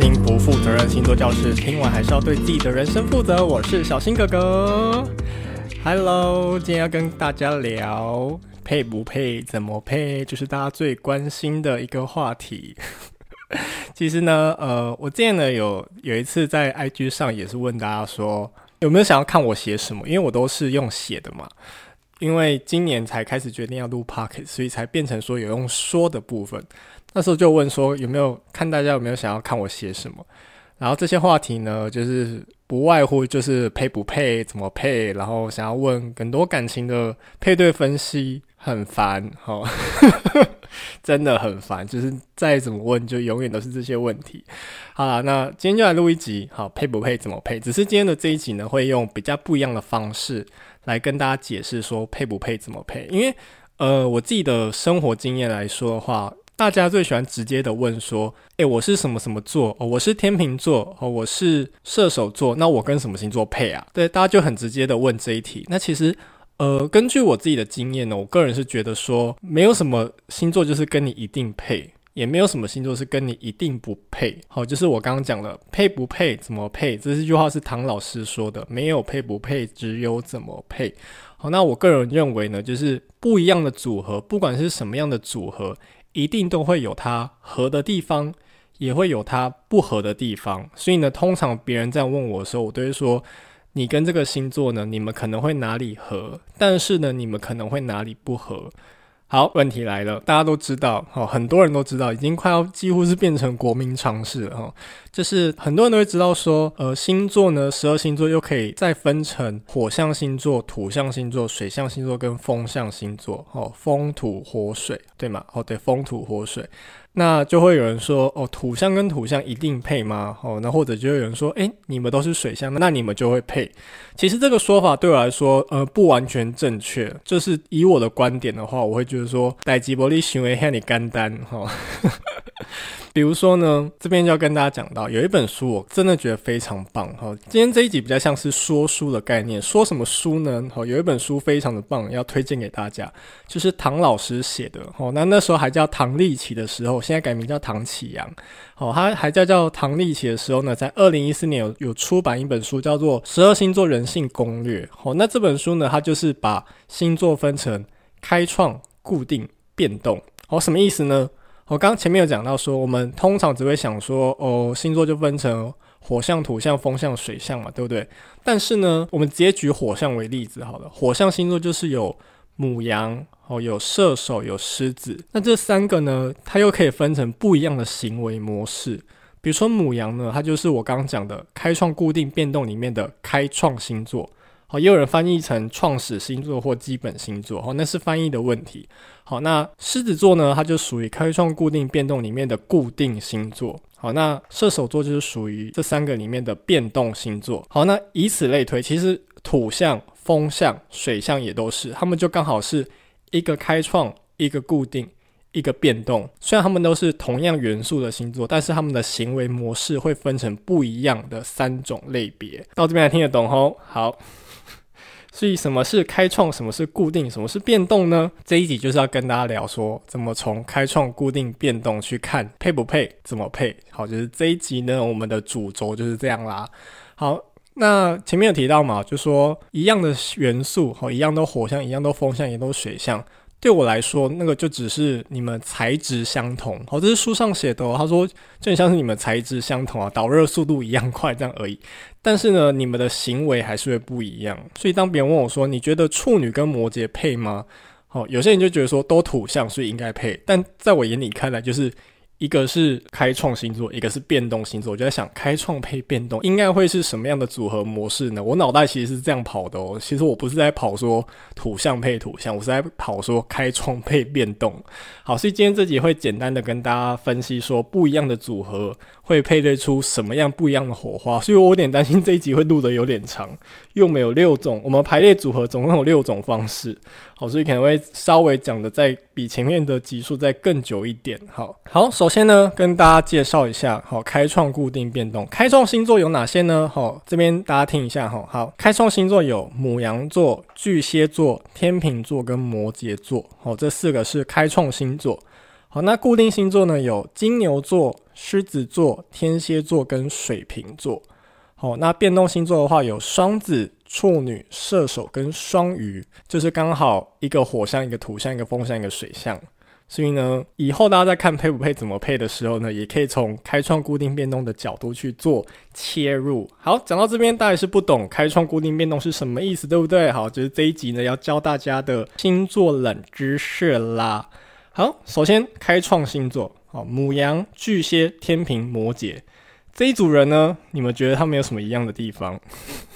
听不负责任星座教室，听完还是要对自己的人生负责。我是小新哥哥，Hello，今天要跟大家聊配不配，怎么配，就是大家最关心的一个话题。其实呢，呃，我之前呢有有一次在 IG 上也是问大家说，有没有想要看我写什么？因为我都是用写的嘛。因为今年才开始决定要录 Podcast，所以才变成说有用说的部分。那时候就问说有没有看大家有没有想要看我写什么？然后这些话题呢，就是不外乎就是配不配、怎么配，然后想要问很多感情的配对分析，很烦，齁，真的很烦。就是再怎么问，就永远都是这些问题。好啦，那今天就来录一集，好，配不配、怎么配？只是今天的这一集呢，会用比较不一样的方式。来跟大家解释说配不配怎么配，因为呃，我自己的生活经验来说的话，大家最喜欢直接的问说，诶，我是什么什么座？哦，我是天秤座，哦，我是射手座，那我跟什么星座配啊？对，大家就很直接的问这一题。那其实呃，根据我自己的经验呢，我个人是觉得说，没有什么星座就是跟你一定配。也没有什么星座是跟你一定不配，好，就是我刚刚讲的配不配，怎么配，这是句话是唐老师说的，没有配不配，只有怎么配。好，那我个人认为呢，就是不一样的组合，不管是什么样的组合，一定都会有它合的地方，也会有它不合的地方。所以呢，通常别人在问我的时候，我都会说，你跟这个星座呢，你们可能会哪里合，但是呢，你们可能会哪里不合。好，问题来了，大家都知道，哈，很多人都知道，已经快要几乎是变成国民常识了，哈，就是很多人都会知道说，呃，星座呢，十二星座又可以再分成火象星座、土象星座、水象星座跟风象星座，哦，风土火水，对吗？哦，对，风土火水。那就会有人说哦，土象跟土象一定配吗？哦，那或者就有人说，诶，你们都是水象，那你们就会配。其实这个说法对我来说，呃，不完全正确。就是以我的观点的话，我会觉得说，代志无你想的遐尔简单哈。哦比如说呢，这边就要跟大家讲到，有一本书我真的觉得非常棒哈。今天这一集比较像是说书的概念，说什么书呢？哈，有一本书非常的棒，要推荐给大家，就是唐老师写的。哦，那那时候还叫唐立奇的时候，现在改名叫唐启阳。哦，他还叫叫唐立奇的时候呢，在二零一四年有有出版一本书，叫做《十二星座人性攻略》。哦，那这本书呢，它就是把星座分成开创、固定、变动。哦，什么意思呢？我刚前面有讲到说，我们通常只会想说，哦，星座就分成火象、土象、风象、水象嘛，对不对？但是呢，我们直接举火象为例子好了。火象星座就是有母羊，哦，有射手，有狮子。那这三个呢，它又可以分成不一样的行为模式。比如说母羊呢，它就是我刚刚讲的开创、固定、变动里面的开创星座。好，也有人翻译成创始星座或基本星座，好，那是翻译的问题。好，那狮子座呢，它就属于开创、固定、变动里面的固定星座。好，那射手座就是属于这三个里面的变动星座。好，那以此类推，其实土象、风象、水象也都是，他们就刚好是一个开创、一个固定、一个变动。虽然他们都是同样元素的星座，但是他们的行为模式会分成不一样的三种类别。到这边来听得懂吼？好。所以什么是开创，什么是固定，什么是变动呢？这一集就是要跟大家聊说，怎么从开创、固定、变动去看配不配，怎么配。好，就是这一集呢，我们的主轴就是这样啦。好，那前面有提到嘛，就说一样的元素，好，一样都火象，一样都风象，也都水象。对我来说，那个就只是你们材质相同，好，这是书上写的哦。他说，就很像是你们材质相同啊，导热速度一样快这样而已。但是呢，你们的行为还是会不一样。所以当别人问我说，你觉得处女跟摩羯配吗？好，有些人就觉得说都土象，所以应该配。但在我眼里看来，就是。一个是开创星座，一个是变动星座。我就在想，开创配变动应该会是什么样的组合模式呢？我脑袋其实是这样跑的哦。其实我不是在跑说土象配土象，我是在跑说开创配变动。好，所以今天这集会简单的跟大家分析说，不一样的组合会配对出什么样不一样的火花。所以我有点担心这一集会录得有点长，因为我们有六种，我们排列组合总共有六种方式。好，所以可能会稍微讲的再比前面的集数再更久一点。好，好，首先呢，跟大家介绍一下，好，开创、固定、变动，开创星座有哪些呢？好，这边大家听一下，哈，好，开创星座有牡羊座、巨蟹座、天秤座跟摩羯座，好，这四个是开创星座。好，那固定星座呢，有金牛座、狮子座、天蝎座跟水瓶座。好，那变动星座的话，有双子、处女、射手跟双鱼，就是刚好一个火象、一个土象、一个风象、一个水象。所以呢，以后大家在看配不配、怎么配的时候呢，也可以从开创固定变动的角度去做切入。好，讲到这边，大家是不懂开创固定变动是什么意思，对不对？好，就是这一集呢，要教大家的星座冷知识啦。好，首先开创星座，好，母羊、巨蟹、天秤、摩羯这一组人呢，你们觉得他们有什么一样的地方？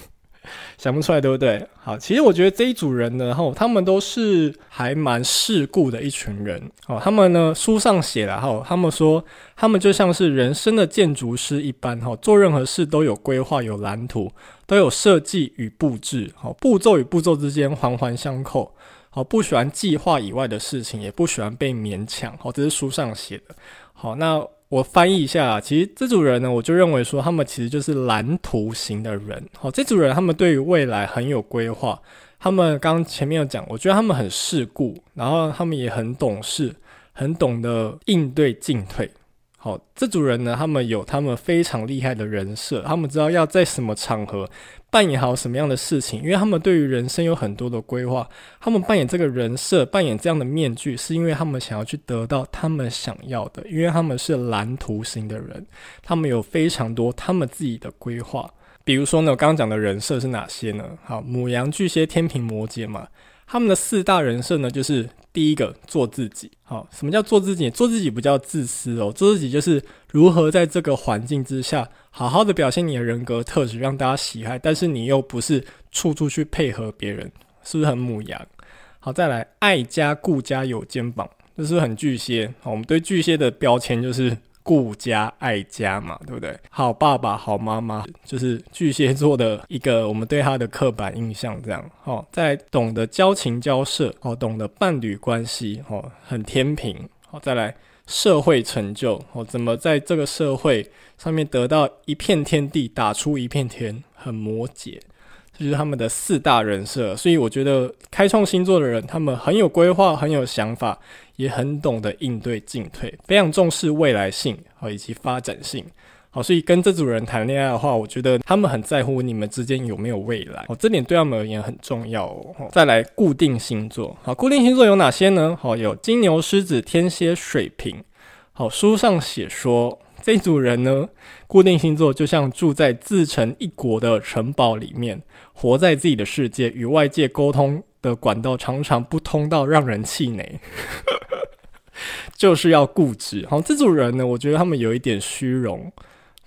想不出来，对不对？好，其实我觉得这一组人呢，哈，他们都是还蛮世故的一群人。哦，他们呢，书上写了，哈，他们说他们就像是人生的建筑师一般，哈，做任何事都有规划、有蓝图，都有设计与布置，好，步骤与步骤之间环环相扣，好，不喜欢计划以外的事情，也不喜欢被勉强，好，这是书上写的。好，那。我翻译一下，其实这组人呢，我就认为说他们其实就是蓝图型的人。好，这组人他们对于未来很有规划。他们刚前面有讲，我觉得他们很世故，然后他们也很懂事，很懂得应对进退。好，这组人呢，他们有他们非常厉害的人设，他们知道要在什么场合扮演好什么样的事情，因为他们对于人生有很多的规划。他们扮演这个人设，扮演这样的面具，是因为他们想要去得到他们想要的，因为他们是蓝图型的人，他们有非常多他们自己的规划。比如说呢，我刚刚讲的人设是哪些呢？好，母羊、巨蟹、天秤、摩羯嘛。他们的四大人设呢，就是第一个做自己。好，什么叫做自己？做自己不叫自私哦，做自己就是如何在这个环境之下，好好的表现你的人格特质，让大家喜爱。但是你又不是处处去配合别人，是不是很母羊？好，再来爱家顾家有肩膀，这是很巨蟹？好，我们对巨蟹的标签就是。顾家爱家嘛，对不对？好爸爸、好妈妈，就是巨蟹座的一个我们对他的刻板印象。这样，好，再来懂得交情交涉，哦，懂得伴侣关系，哦，很天平，好，再来社会成就，哦，怎么在这个社会上面得到一片天地，打出一片天，很摩羯。就是他们的四大人设，所以我觉得开创星座的人，他们很有规划，很有想法，也很懂得应对进退，非常重视未来性和以及发展性。好，所以跟这组人谈恋爱的话，我觉得他们很在乎你们之间有没有未来。哦，这点对他们而言很重要哦。再来固定星座，好，固定星座有哪些呢？好，有金牛、狮子、天蝎、水瓶。好，书上写说。这组人呢，固定星座就像住在自成一国的城堡里面，活在自己的世界，与外界沟通的管道常常不通到让人气馁，就是要固执。好，这组人呢，我觉得他们有一点虚荣。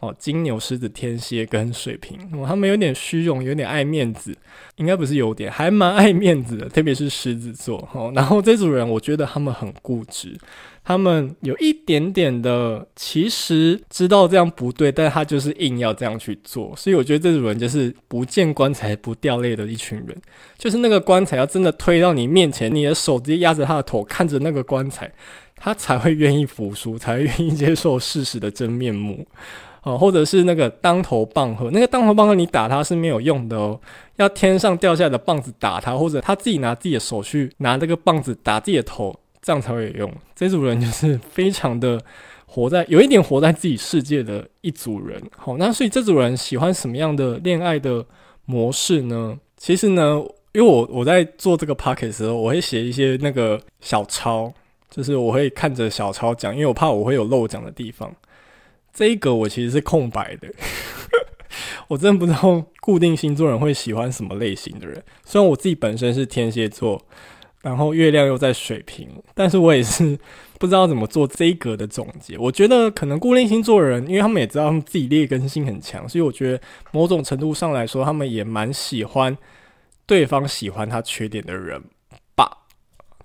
哦，金牛、狮子、天蝎跟水瓶，哦，他们有点虚荣，有点爱面子，应该不是有点，还蛮爱面子的，特别是狮子座。哦，然后这组人，我觉得他们很固执。他们有一点点的，其实知道这样不对，但他就是硬要这样去做。所以我觉得这种人就是不见棺材不掉泪的一群人。就是那个棺材要真的推到你面前，你的手直接压着他的头，看着那个棺材，他才会愿意服输，才愿意接受事实的真面目。哦，或者是那个当头棒喝，那个当头棒喝你打他是没有用的哦，要天上掉下来的棒子打他，或者他自己拿自己的手去拿这个棒子打自己的头。这样才会有用。这组人就是 非常的活在有一点活在自己世界的一组人。好，那所以这组人喜欢什么样的恋爱的模式呢？其实呢，因为我我在做这个 podcast 的时候，我会写一些那个小抄，就是我会看着小抄讲，因为我怕我会有漏讲的地方。这一个我其实是空白的，我真的不知道固定星座人会喜欢什么类型的人。虽然我自己本身是天蝎座。然后月亮又在水瓶，但是我也是 不知道怎么做这一格的总结。我觉得可能固定星座的人，因为他们也知道他们自己劣根性很强，所以我觉得某种程度上来说，他们也蛮喜欢对方喜欢他缺点的人吧。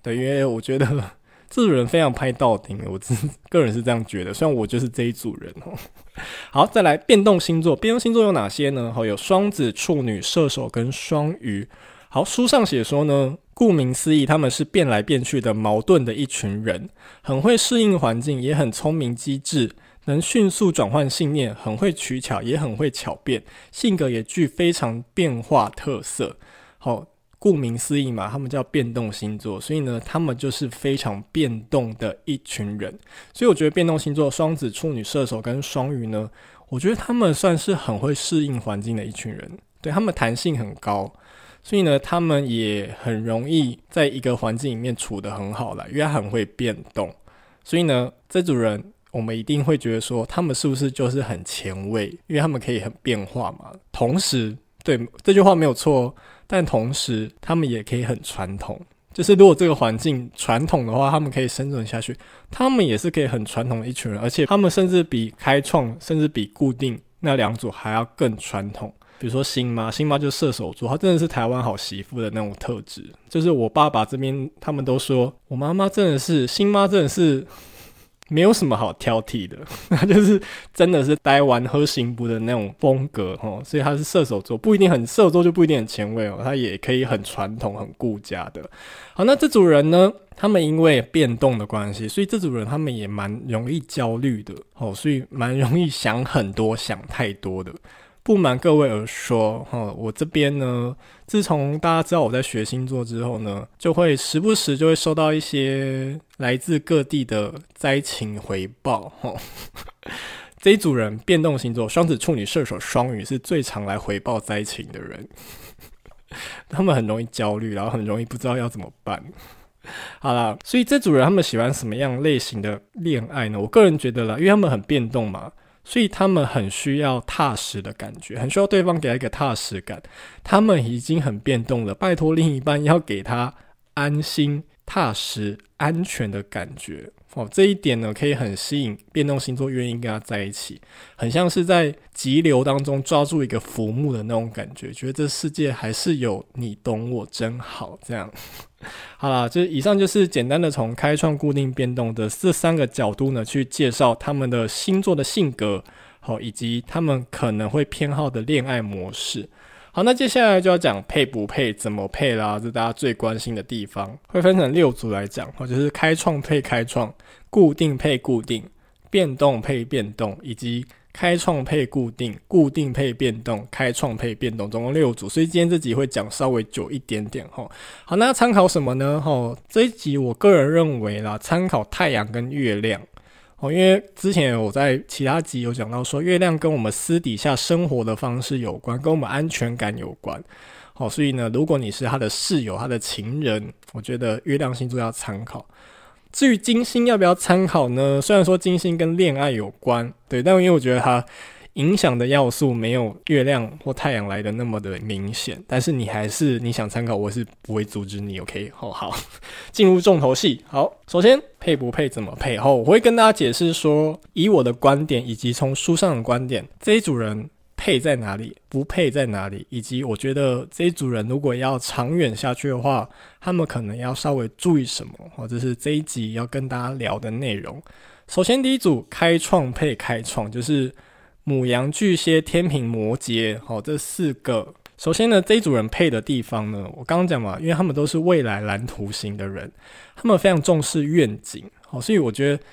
对，因为我觉得 这组人非常拍到顶，我自个人是这样觉得。虽然我就是这一组人哦。好，再来变动星座，变动星座有哪些呢？好，有双子、处女、射手跟双鱼。好，书上写说呢，顾名思义，他们是变来变去的矛盾的一群人，很会适应环境，也很聪明机智，能迅速转换信念，很会取巧，也很会巧变，性格也具非常变化特色。好，顾名思义嘛，他们叫变动星座，所以呢，他们就是非常变动的一群人。所以我觉得变动星座双子、处女、射手跟双鱼呢，我觉得他们算是很会适应环境的一群人。对，他们弹性很高，所以呢，他们也很容易在一个环境里面处得很好了，因为很会变动。所以呢，这组人我们一定会觉得说，他们是不是就是很前卫？因为他们可以很变化嘛。同时，对，这句话没有错。但同时，他们也可以很传统，就是如果这个环境传统的话，他们可以生存下去。他们也是可以很传统的一群人，而且他们甚至比开创，甚至比固定那两组还要更传统。比如说星妈，星妈就是射手座，她真的是台湾好媳妇的那种特质。就是我爸爸这边，他们都说我妈妈真的是星妈，真的是。没有什么好挑剔的，她就是真的是台湾好媳妇的那种风格哦，所以他是射手座，不一定很射手座就不一定很前卫哦，他也可以很传统、很顾家的。好，那这组人呢，他们因为变动的关系，所以这组人他们也蛮容易焦虑的哦，所以蛮容易想很多、想太多的。不瞒各位而说，哈，我这边呢，自从大家知道我在学星座之后呢，就会时不时就会收到一些来自各地的灾情回报，哈。这一组人变动星座，双子、处女、射手、双鱼是最常来回报灾情的人，他们很容易焦虑，然后很容易不知道要怎么办。好啦，所以这组人他们喜欢什么样类型的恋爱呢？我个人觉得啦，因为他们很变动嘛。所以他们很需要踏实的感觉，很需要对方给他一个踏实感。他们已经很变动了，拜托另一半要给他安心、踏实、安全的感觉。哦，这一点呢，可以很吸引变动星座愿意跟他在一起，很像是在急流当中抓住一个浮木的那种感觉，觉得这世界还是有你懂我真好。这样，好啦，就以上就是简单的从开创、固定、变动的这三个角度呢，去介绍他们的星座的性格，好，以及他们可能会偏好的恋爱模式。好，那接下来就要讲配不配，怎么配啦，这大家最关心的地方。会分成六组来讲，或者是开创配开创，固定配固定，变动配变动，以及开创配固定，固定配变动，开创配变动，总共六组。所以今天这集会讲稍微久一点点哈。好，那参考什么呢？哈，这一集我个人认为啦，参考太阳跟月亮。哦，因为之前我在其他集有讲到说，月亮跟我们私底下生活的方式有关，跟我们安全感有关。好，所以呢，如果你是他的室友、他的情人，我觉得月亮星座要参考。至于金星要不要参考呢？虽然说金星跟恋爱有关，对，但因为我觉得他。影响的要素没有月亮或太阳来的那么的明显，但是你还是你想参考，我是不会阻止你。OK，好好进入重头戏。好，首先配不配怎么配？后，我会跟大家解释说，以我的观点以及从书上的观点，这一组人配在哪里，不配在哪里，以及我觉得这一组人如果要长远下去的话，他们可能要稍微注意什么，或者是这一集要跟大家聊的内容。首先，第一组开创配开创，就是。母羊、巨蟹、天秤、摩羯，好，这四个。首先呢，这一组人配的地方呢，我刚刚讲嘛，因为他们都是未来蓝图型的人，他们非常重视愿景，好，所以我觉得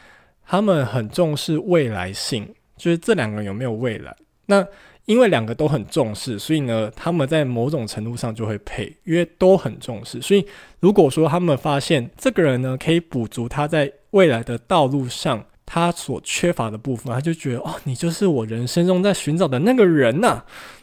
他们很重视未来性，就是这两个有没有未来。那因为两个都很重视，所以呢，他们在某种程度上就会配，因为都很重视。所以如果说他们发现这个人呢，可以补足他在未来的道路上。他所缺乏的部分，他就觉得哦，你就是我人生中在寻找的那个人呐。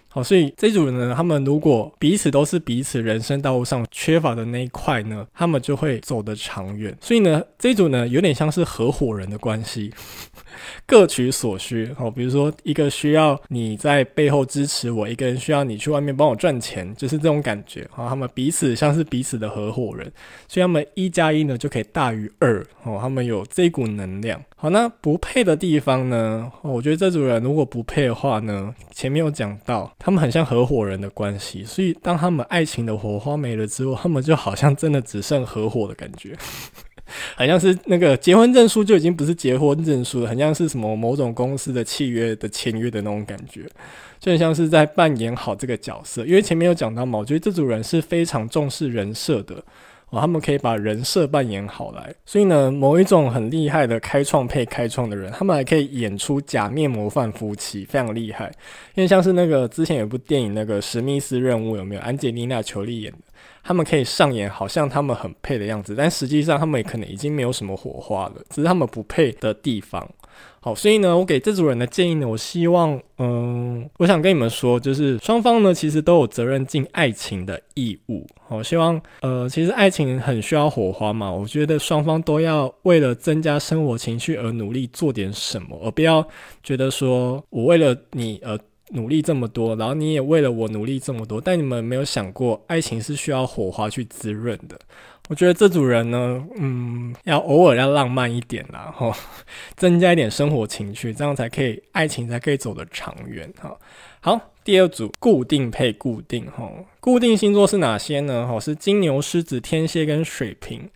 好，所以这组人呢，他们如果彼此都是彼此人生道路上缺乏的那一块呢，他们就会走得长远。所以呢，这组呢，有点像是合伙人的关系。各取所需，好，比如说一个需要你在背后支持我，一个人需要你去外面帮我赚钱，就是这种感觉。好，他们彼此像是彼此的合伙人，所以他们一加一呢就可以大于二。哦，他们有这股能量。好，那不配的地方呢？我觉得这组人如果不配的话呢，前面有讲到，他们很像合伙人的关系，所以当他们爱情的火花没了之后，他们就好像真的只剩合伙的感觉。好像是那个结婚证书就已经不是结婚证书了，很像是什么某种公司的契约的签约的那种感觉，就很像是在扮演好这个角色。因为前面有讲到嘛，我觉得这组人是非常重视人设的哦，他们可以把人设扮演好来。所以呢，某一种很厉害的开创配开创的人，他们还可以演出假面模范夫妻，非常厉害。因为像是那个之前有部电影那个《史密斯任务》，有没有安吉丽娜·裘丽演的？他们可以上演好像他们很配的样子，但实际上他们也可能已经没有什么火花了，只是他们不配的地方。好，所以呢，我给这组人的建议呢，我希望，嗯，我想跟你们说，就是双方呢，其实都有责任尽爱情的义务。好，希望，呃，其实爱情很需要火花嘛，我觉得双方都要为了增加生活情趣而努力做点什么，而不要觉得说我为了你而努力这么多，然后你也为了我努力这么多，但你们没有想过，爱情是需要火花去滋润的。我觉得这组人呢，嗯，要偶尔要浪漫一点啦，吼，增加一点生活情趣，这样才可以，爱情才可以走得长远，哈。好，第二组固定配固定，哈，固定星座是哪些呢？哈，是金牛、狮子、天蝎跟水瓶。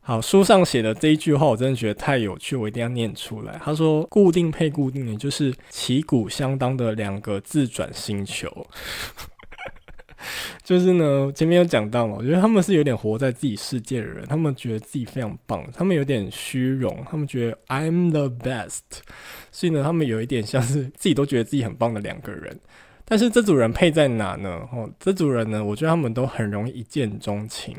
好，书上写的这一句话，我真的觉得太有趣，我一定要念出来。他说，固定配固定的就是旗鼓相当的两个自转星球。就是呢，前面有讲到嘛，我觉得他们是有点活在自己世界的人，他们觉得自己非常棒，他们有点虚荣，他们觉得 I'm the best，所以呢，他们有一点像是自己都觉得自己很棒的两个人。但是这组人配在哪呢？哦，这组人呢，我觉得他们都很容易一见钟情。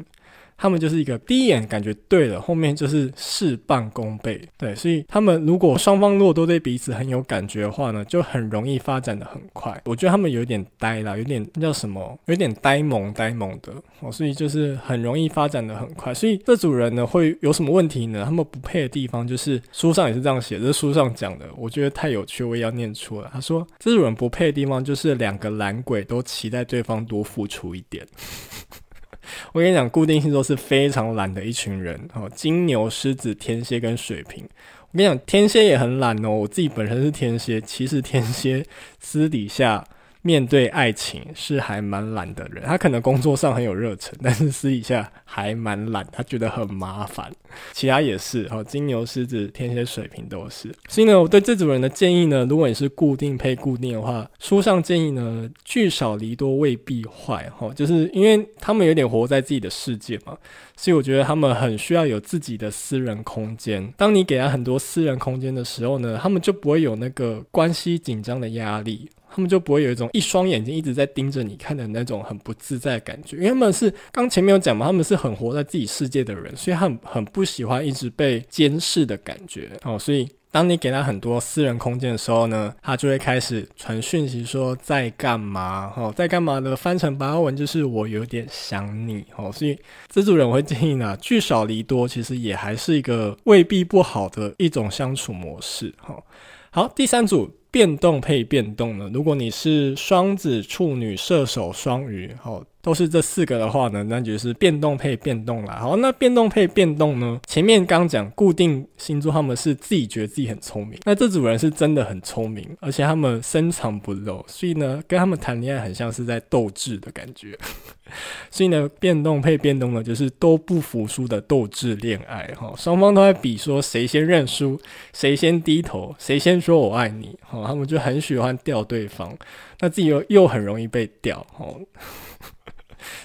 他们就是一个第一眼感觉对了，后面就是事半功倍，对，所以他们如果双方如果都对彼此很有感觉的话呢，就很容易发展的很快。我觉得他们有点呆啦，有点叫什么，有点呆萌呆萌的哦，所以就是很容易发展的很快。所以这组人呢会有什么问题呢？他们不配的地方就是书上也是这样写，这书上讲的，我觉得太有趣，我也要念出来。他说这组人不配的地方就是两个懒鬼都期待对方多付出一点。我跟你讲，固定星座是非常懒的一群人哦。金牛、狮子、天蝎跟水瓶。我跟你讲，天蝎也很懒哦。我自己本身是天蝎，其实天蝎私底下。面对爱情是还蛮懒的人，他可能工作上很有热忱，但是私底下还蛮懒，他觉得很麻烦。其他也是，哈，金牛、狮子、天蝎、水瓶都是。所以呢，我对这组人的建议呢，如果你是固定配固定的话，书上建议呢，聚少离多未必坏，哈，就是因为他们有点活在自己的世界嘛，所以我觉得他们很需要有自己的私人空间。当你给他很多私人空间的时候呢，他们就不会有那个关系紧张的压力。他们就不会有一种一双眼睛一直在盯着你看的那种很不自在的感觉，因为他们是刚前面有讲嘛，他们是很活在自己世界的人，所以他很很不喜欢一直被监视的感觉哦。所以当你给他很多私人空间的时候呢，他就会开始传讯息说在干嘛哦，在干嘛的翻成白话文就是我有点想你哦。所以这组人我会建议呢，聚少离多，其实也还是一个未必不好的一种相处模式哈。好，第三组。变动配变动呢？如果你是双子、处女、射手、双鱼，好。都是这四个的话呢，那就是变动配变动啦。好，那变动配变动呢？前面刚讲固定星座，他们是自己觉得自己很聪明，那这组人是真的很聪明，而且他们深藏不露，所以呢，跟他们谈恋爱很像是在斗智的感觉。所以呢，变动配变动呢，就是都不服输的斗智恋爱哈，双方都在比说谁先认输，谁先低头，谁先说我爱你。哈，他们就很喜欢钓对方，那自己又又很容易被钓。哈。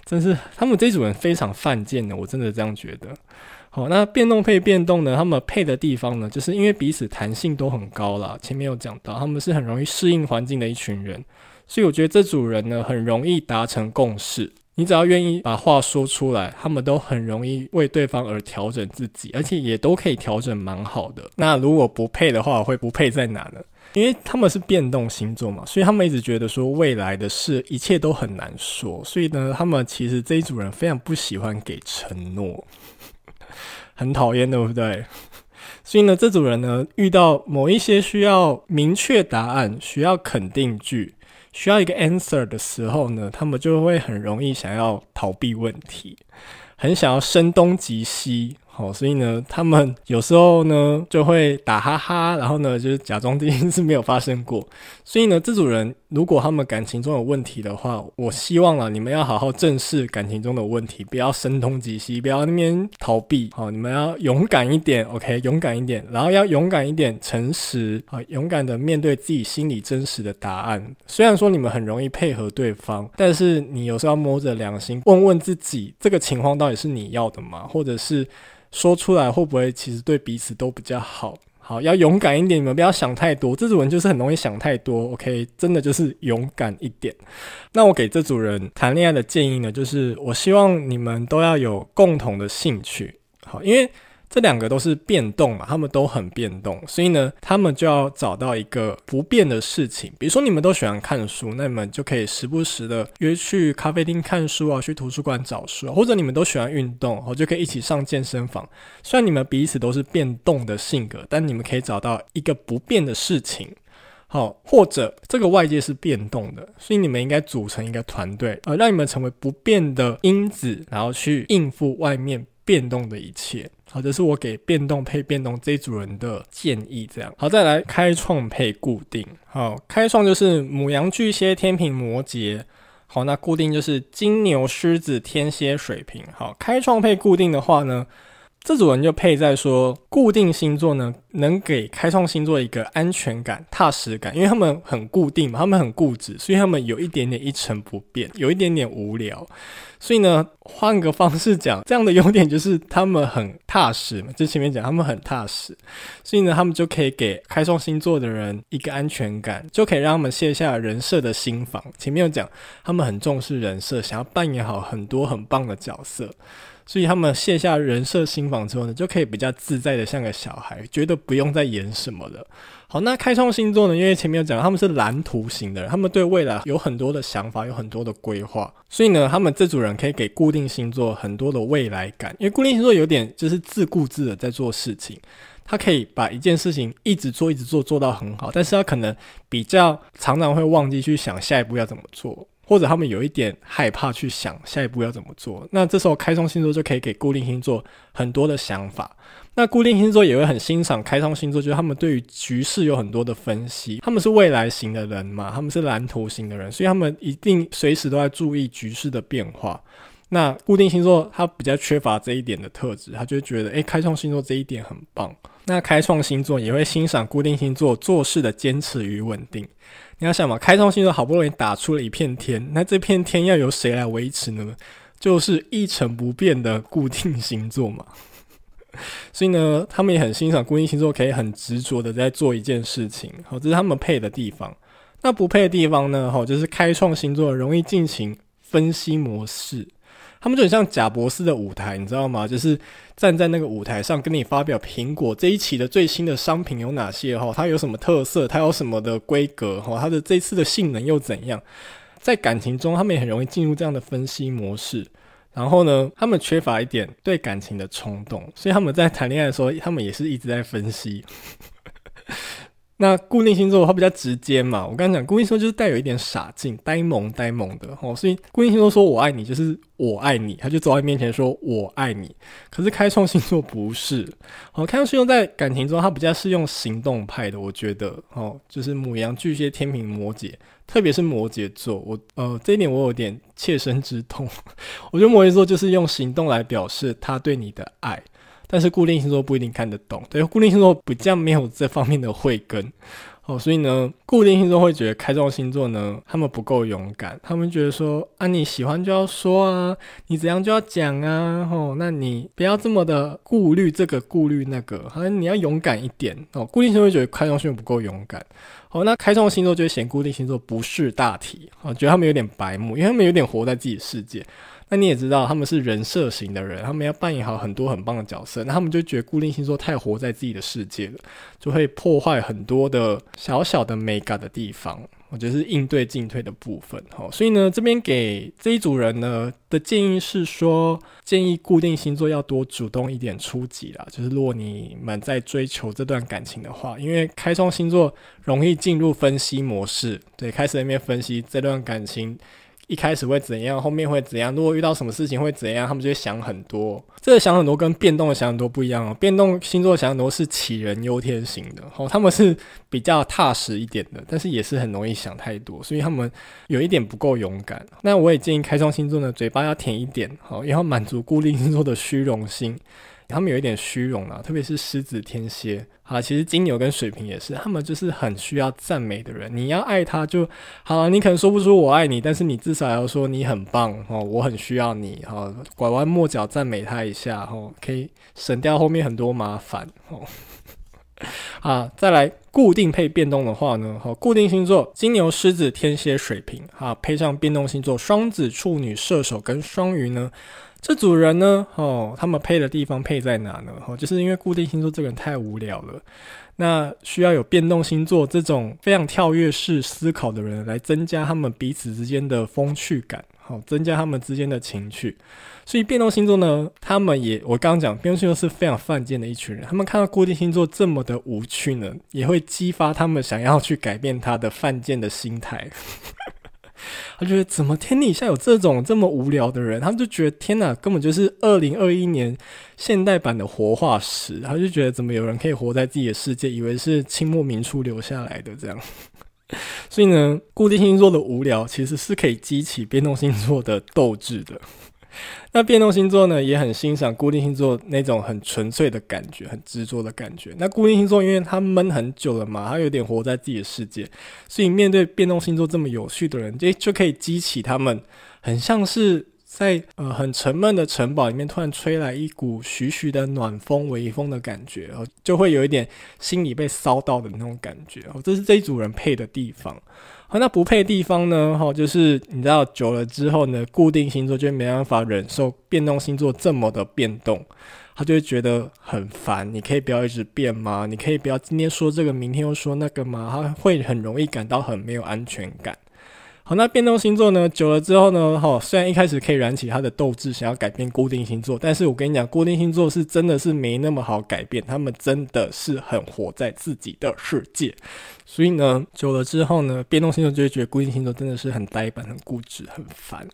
真是他们这组人非常犯贱的，我真的这样觉得。好，那变动配变动呢？他们配的地方呢，就是因为彼此弹性都很高啦。前面有讲到，他们是很容易适应环境的一群人，所以我觉得这组人呢，很容易达成共识。你只要愿意把话说出来，他们都很容易为对方而调整自己，而且也都可以调整蛮好的。那如果不配的话，会不配在哪呢？因为他们是变动星座嘛，所以他们一直觉得说未来的事一切都很难说，所以呢，他们其实这一组人非常不喜欢给承诺，很讨厌，对不对？所以呢，这组人呢，遇到某一些需要明确答案、需要肯定句、需要一个 answer 的时候呢，他们就会很容易想要逃避问题，很想要声东击西。好，所以呢，他们有时候呢就会打哈哈，然后呢就是假装这件事没有发生过。所以呢，这组人如果他们感情中有问题的话，我希望啊，你们要好好正视感情中的问题，不要声东击西，不要那边逃避。好，你们要勇敢一点，OK，勇敢一点，然后要勇敢一点，诚实啊，勇敢的面对自己心里真实的答案。虽然说你们很容易配合对方，但是你有时候要摸着良心，问问自己，这个情况到底是你要的吗？或者是？说出来会不会其实对彼此都比较好？好，要勇敢一点，你们不要想太多。这组人就是很容易想太多，OK，真的就是勇敢一点。那我给这组人谈恋爱的建议呢，就是我希望你们都要有共同的兴趣，好，因为。这两个都是变动嘛，他们都很变动，所以呢，他们就要找到一个不变的事情。比如说，你们都喜欢看书，那你们就可以时不时的约去咖啡厅看书啊，去图书馆找书啊，或者你们都喜欢运动，哦就可以一起上健身房。虽然你们彼此都是变动的性格，但你们可以找到一个不变的事情。好，或者这个外界是变动的，所以你们应该组成一个团队，呃，让你们成为不变的因子，然后去应付外面变动的一切。好，这是我给变动配变动这一组人的建议。这样好，再来开创配固定。好，开创就是母羊、巨蟹、天秤、摩羯。好，那固定就是金牛、狮子、天蝎、水平。好，开创配固定的话呢，这组人就配在说固定星座呢，能给开创星座一个安全感、踏实感，因为他们很固定嘛，他们很固执，所以他们有一点点一成不变，有一点点无聊。所以呢，换个方式讲，这样的优点就是他们很踏实嘛。就前面讲，他们很踏实，所以呢，他们就可以给开创星座的人一个安全感，就可以让他们卸下人设的心防。前面有讲，他们很重视人设，想要扮演好很多很棒的角色，所以他们卸下人设心防之后呢，就可以比较自在的像个小孩，觉得不用再演什么了。好，那开创星座呢？因为前面有讲，他们是蓝图型的人，他们对未来有很多的想法，有很多的规划，所以呢，他们这组人可以给固定星座很多的未来感。因为固定星座有点就是自顾自的在做事情，他可以把一件事情一直做，一直做，做到很好，但是他可能比较常常会忘记去想下一步要怎么做。或者他们有一点害怕去想下一步要怎么做，那这时候开创星座就可以给固定星座很多的想法。那固定星座也会很欣赏开创星座，就是他们对于局势有很多的分析。他们是未来型的人嘛，他们是蓝图型的人，所以他们一定随时都在注意局势的变化。那固定星座他比较缺乏这一点的特质，他就会觉得，诶，开创星座这一点很棒。那开创星座也会欣赏固定星座做事的坚持与稳定。你要想嘛，开创星座好不容易打出了一片天，那这片天要由谁来维持呢？就是一成不变的固定星座嘛。所以呢，他们也很欣赏固定星座可以很执着的在做一件事情。好，这是他们配的地方。那不配的地方呢？好，就是开创星座容易进行分析模式。他们就很像贾博士的舞台，你知道吗？就是站在那个舞台上，跟你发表苹果这一期的最新的商品有哪些哈，它有什么特色，它有什么的规格哈，它的这次的性能又怎样？在感情中，他们也很容易进入这样的分析模式。然后呢，他们缺乏一点对感情的冲动，所以他们在谈恋爱的时候，他们也是一直在分析。那固定星座它比较直接嘛，我刚刚讲固定星座就是带有一点傻劲、呆萌呆萌的哦，所以固定星座说我爱你就是我爱你，他就走在你面前说我爱你。可是开创星座不是，哦，开创星座在感情中它比较是用行动派的，我觉得哦，就是母羊、巨蟹、天秤、摩羯，特别是摩羯座，我呃这一点我有点切身之痛，我觉得摩羯座就是用行动来表示他对你的爱。但是固定星座不一定看得懂，对，固定星座比较没有这方面的慧根，哦，所以呢，固定星座会觉得开创星座呢，他们不够勇敢，他们觉得说啊，你喜欢就要说啊，你怎样就要讲啊，哦，那你不要这么的顾虑这个顾虑那个，好像你要勇敢一点。哦。固定星座会觉得开创星座不够勇敢，哦，那开创星座就会嫌固定星座不识大体，哦，觉得他们有点白目，因为他们有点活在自己世界。那你也知道，他们是人设型的人，他们要扮演好很多很棒的角色，那他们就觉得固定星座太活在自己的世界了，就会破坏很多的小小的美感的地方。我觉得是应对进退的部分。好，所以呢，这边给这一组人呢的建议是说，建议固定星座要多主动一点出击啦。就是如果你们在追求这段感情的话，因为开创星座容易进入分析模式，对，开始那边分析这段感情。一开始会怎样，后面会怎样？如果遇到什么事情会怎样？他们就会想很多。这个想很多跟变动的想很多不一样哦。变动星座想很多是杞人忧天型的，哦，他们是比较踏实一点的，但是也是很容易想太多，所以他们有一点不够勇敢。那我也建议开创星座呢，嘴巴要甜一点，好，也要满足固定星座的虚荣心。他们有一点虚荣啊，特别是狮子、天蝎啊，其实金牛跟水瓶也是，他们就是很需要赞美的人。你要爱他就好啊，你可能说不出我爱你，但是你至少要说你很棒哦，我很需要你哈，拐弯抹角赞美他一下哦，可以省掉后面很多麻烦哦。啊，再来固定配变动的话呢，好，固定星座金牛、狮子、天蝎、水瓶，啊，配上变动星座双子、处女、射手跟双鱼呢，这组人呢，哦，他们配的地方配在哪呢？哦，就是因为固定星座这个人太无聊了，那需要有变动星座这种非常跳跃式思考的人来增加他们彼此之间的风趣感。好，增加他们之间的情趣，所以变动星座呢，他们也我刚刚讲，变动星座是非常犯贱的一群人。他们看到固定星座这么的无趣呢，也会激发他们想要去改变他的犯贱的心态。他觉得怎么天底下有这种这么无聊的人？他们就觉得天哪，根本就是二零二一年现代版的活化石。他就觉得怎么有人可以活在自己的世界，以为是清末民初留下来的这样。所以呢，固定星座的无聊其实是可以激起变动星座的斗志的。那变动星座呢，也很欣赏固定星座那种很纯粹的感觉，很执着的感觉。那固定星座因为他闷很久了嘛，他有点活在自己的世界，所以面对变动星座这么有趣的人，就就可以激起他们，很像是。在呃很沉闷的城堡里面，突然吹来一股徐徐的暖风、微风的感觉，哦，就会有一点心里被骚到的那种感觉，哦，这是这一组人配的地方。好，那不配的地方呢？哈，就是你知道久了之后呢，固定星座就没办法忍受变动星座这么的变动，他就会觉得很烦。你可以不要一直变吗？你可以不要今天说这个，明天又说那个吗？他会很容易感到很没有安全感。好，那变动星座呢？久了之后呢？哈，虽然一开始可以燃起他的斗志，想要改变固定星座，但是我跟你讲，固定星座是真的是没那么好改变，他们真的是很活在自己的世界。所以呢，久了之后呢，变动星座就会觉得固定星座真的是很呆板、很固执、很烦。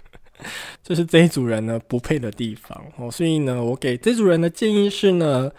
这是这一组人呢不配的地方哦。所以呢，我给这组人的建议是呢。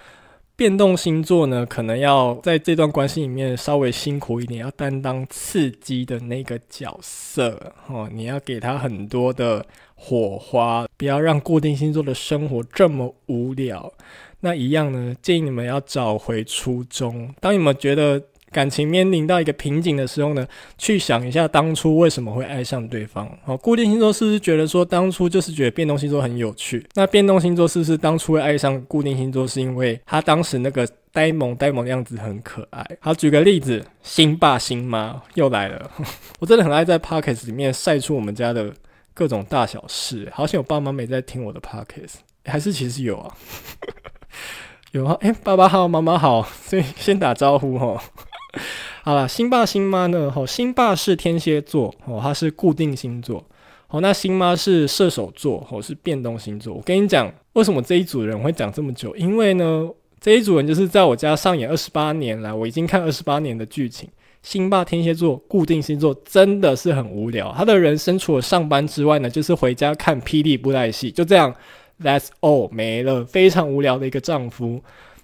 变动星座呢，可能要在这段关系里面稍微辛苦一点，要担当刺激的那个角色哦。你要给他很多的火花，不要让固定星座的生活这么无聊。那一样呢，建议你们要找回初衷。当你们觉得感情面临到一个瓶颈的时候呢，去想一下当初为什么会爱上对方。好，固定星座是不是觉得说当初就是觉得变动星座很有趣？那变动星座是不是当初会爱上固定星座是因为他当时那个呆萌呆萌的样子很可爱？好，举个例子，星爸星妈又来了。我真的很爱在 Podcast 里面晒出我们家的各种大小事。好像我爸妈没在听我的 Podcast，还是其实有啊？有啊？哎、爸爸好，妈妈好，所以先打招呼哈。好了，星爸星妈呢？吼，星爸是天蝎座，哦，他是固定星座。好，那星妈是射手座，哦，是变动星座。我跟你讲，为什么这一组人会讲这么久？因为呢，这一组人就是在我家上演二十八年来，我已经看二十八年的剧情。星爸天蝎座，固定星座真的是很无聊。他的人生除了上班之外呢，就是回家看霹雳布袋戏，就这样，That's all 没了，非常无聊的一个丈夫。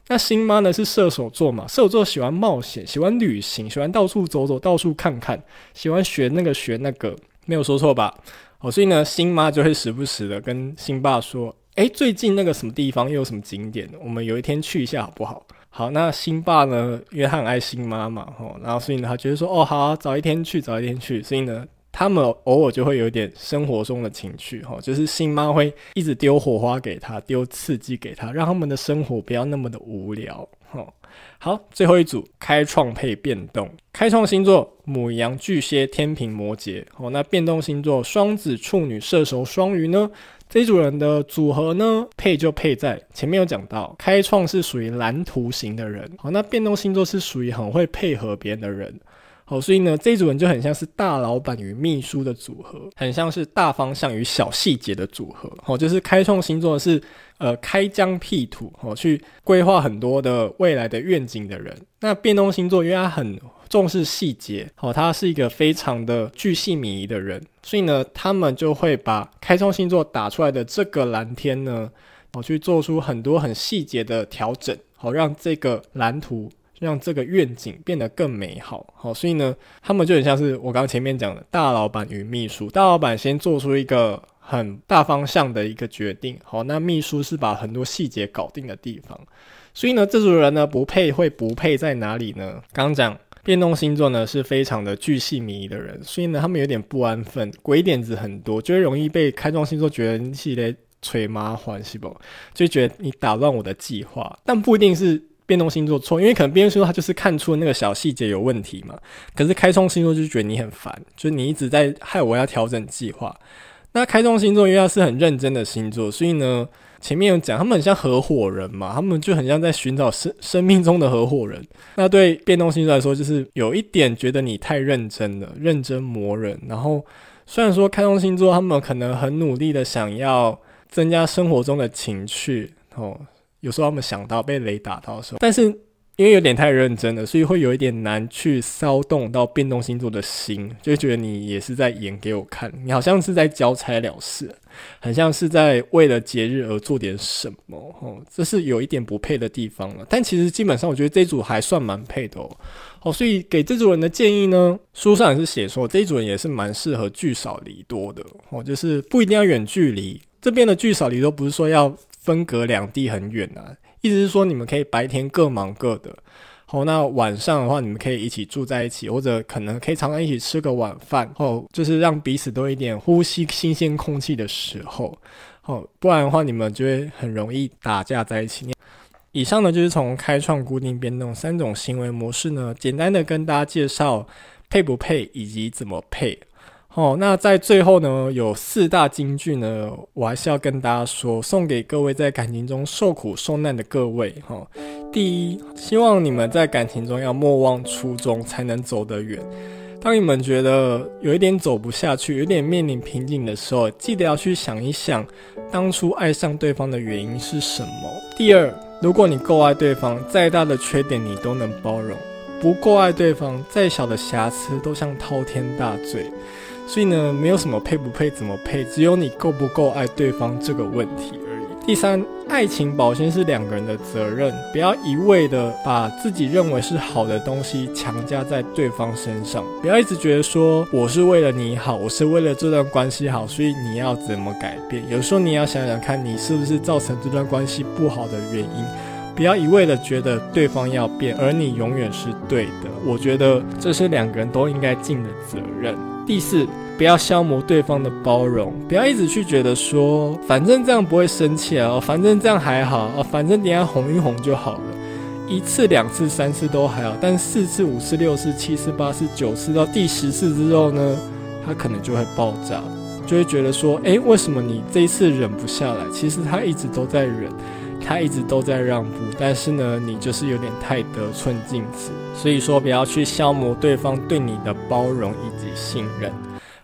那星妈呢是射手座嘛？射手座喜欢冒险，喜欢旅行，喜欢到处走走，到处看看，喜欢学那个学那个，没有说错吧？哦，所以呢，星妈就会时不时的跟星爸说：“诶，最近那个什么地方又有什么景点，我们有一天去一下好不好？”好，那星爸呢，因为他很爱星妈嘛，哦，然后所以呢，他觉得说：“哦，好，早一天去，早一天去。”所以呢。他们偶尔就会有点生活中的情趣，哈，就是星妈会一直丢火花给他，丢刺激给他，让他们的生活不要那么的无聊，哈。好，最后一组开创配变动，开创星座母羊、巨蟹、天秤、摩羯，哦，那变动星座双子、处女、射手、双鱼呢？这一组人的组合呢，配就配在前面有讲到，开创是属于蓝图型的人，好，那变动星座是属于很会配合别人的人。哦，所以呢，这一组人就很像是大老板与秘书的组合，很像是大方向与小细节的组合。哦，就是开创星座是呃开疆辟土，哦，去规划很多的未来的愿景的人。那变动星座，因为他很重视细节，哦，他是一个非常的巨细靡遗的人，所以呢，他们就会把开创星座打出来的这个蓝天呢，哦，去做出很多很细节的调整，好让这个蓝图。让这个愿景变得更美好，好，所以呢，他们就很像是我刚刚前面讲的大老板与秘书。大老板先做出一个很大方向的一个决定，好，那秘书是把很多细节搞定的地方。所以呢，这组人呢不配会不配在哪里呢？刚讲变动星座呢是非常的巨细靡遗的人，所以呢，他们有点不安分，鬼点子很多，就会容易被开创星座觉得你是在吹麻烦，是不？就觉得你打乱我的计划，但不一定是。变动星座错，因为可能变动星座他就是看出那个小细节有问题嘛。可是开创星座就觉得你很烦，就是你一直在害我要调整计划。那开创星座因为他是很认真的星座，所以呢，前面有讲他们很像合伙人嘛，他们就很像在寻找生生命中的合伙人。那对变动星座来说，就是有一点觉得你太认真了，认真磨人。然后虽然说开创星座他们可能很努力的想要增加生活中的情趣哦。有时候他们想到被雷打到的时候，但是因为有点太认真了，所以会有一点难去骚动到变动星座的心，就觉得你也是在演给我看，你好像是在交差了事，很像是在为了节日而做点什么哦，这是有一点不配的地方了。但其实基本上我觉得这组还算蛮配的哦。哦，所以给这组人的建议呢，书上也是写说这组人也是蛮适合聚少离多的哦，就是不一定要远距离，这边的聚少离多不是说要。分隔两地很远啊，意思是说你们可以白天各忙各的，好，那晚上的话你们可以一起住在一起，或者可能可以常常一起吃个晚饭，哦，就是让彼此多一点呼吸新鲜空气的时候，哦，不然的话你们就会很容易打架在一起。以上呢就是从开创、固定、变动三种行为模式呢，简单的跟大家介绍配不配以及怎么配。哦，那在最后呢，有四大金句呢，我还是要跟大家说，送给各位在感情中受苦受难的各位。哈、哦，第一，希望你们在感情中要莫忘初衷，才能走得远。当你们觉得有一点走不下去，有点面临瓶颈的时候，记得要去想一想，当初爱上对方的原因是什么。第二，如果你够爱对方，再大的缺点你都能包容；不够爱对方，再小的瑕疵都像滔天大罪。所以呢，没有什么配不配、怎么配，只有你够不够爱对方这个问题而已。第三，爱情保鲜是两个人的责任，不要一味的把自己认为是好的东西强加在对方身上，不要一直觉得说我是为了你好，我是为了这段关系好，所以你要怎么改变？有时候你要想想看，你是不是造成这段关系不好的原因？不要一味的觉得对方要变，而你永远是对的。我觉得这是两个人都应该尽的责任。第四，不要消磨对方的包容，不要一直去觉得说，反正这样不会生气啊，反正这样还好啊，反正等下哄一哄就好了。一次、两次、三次都还好，但四次、五次、六次、七次、八次、九次到第十次之后呢，他可能就会爆炸，就会觉得说，诶，为什么你这一次忍不下来？其实他一直都在忍。他一直都在让步，但是呢，你就是有点太得寸进尺，所以说不要去消磨对方对你的包容以及信任。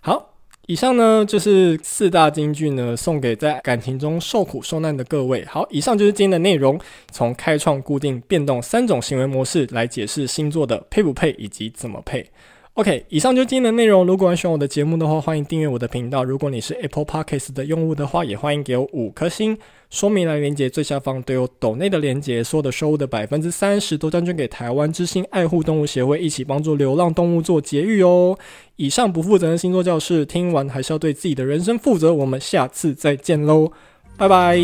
好，以上呢就是四大金句呢，送给在感情中受苦受难的各位。好，以上就是今天的内容，从开创、固定、变动三种行为模式来解释星座的配不配以及怎么配。OK，以上就是今天的内容。如果喜欢我的节目的话，欢迎订阅我的频道。如果你是 Apple Podcasts 的用户的话，也欢迎给我五颗星。说明栏连接最下方都有抖内的连接，所有的收入的百分之三十都将捐给台湾之星爱护动物协会，一起帮助流浪动物做节育哦。以上不负责任星座教室，听完还是要对自己的人生负责。我们下次再见喽，拜拜。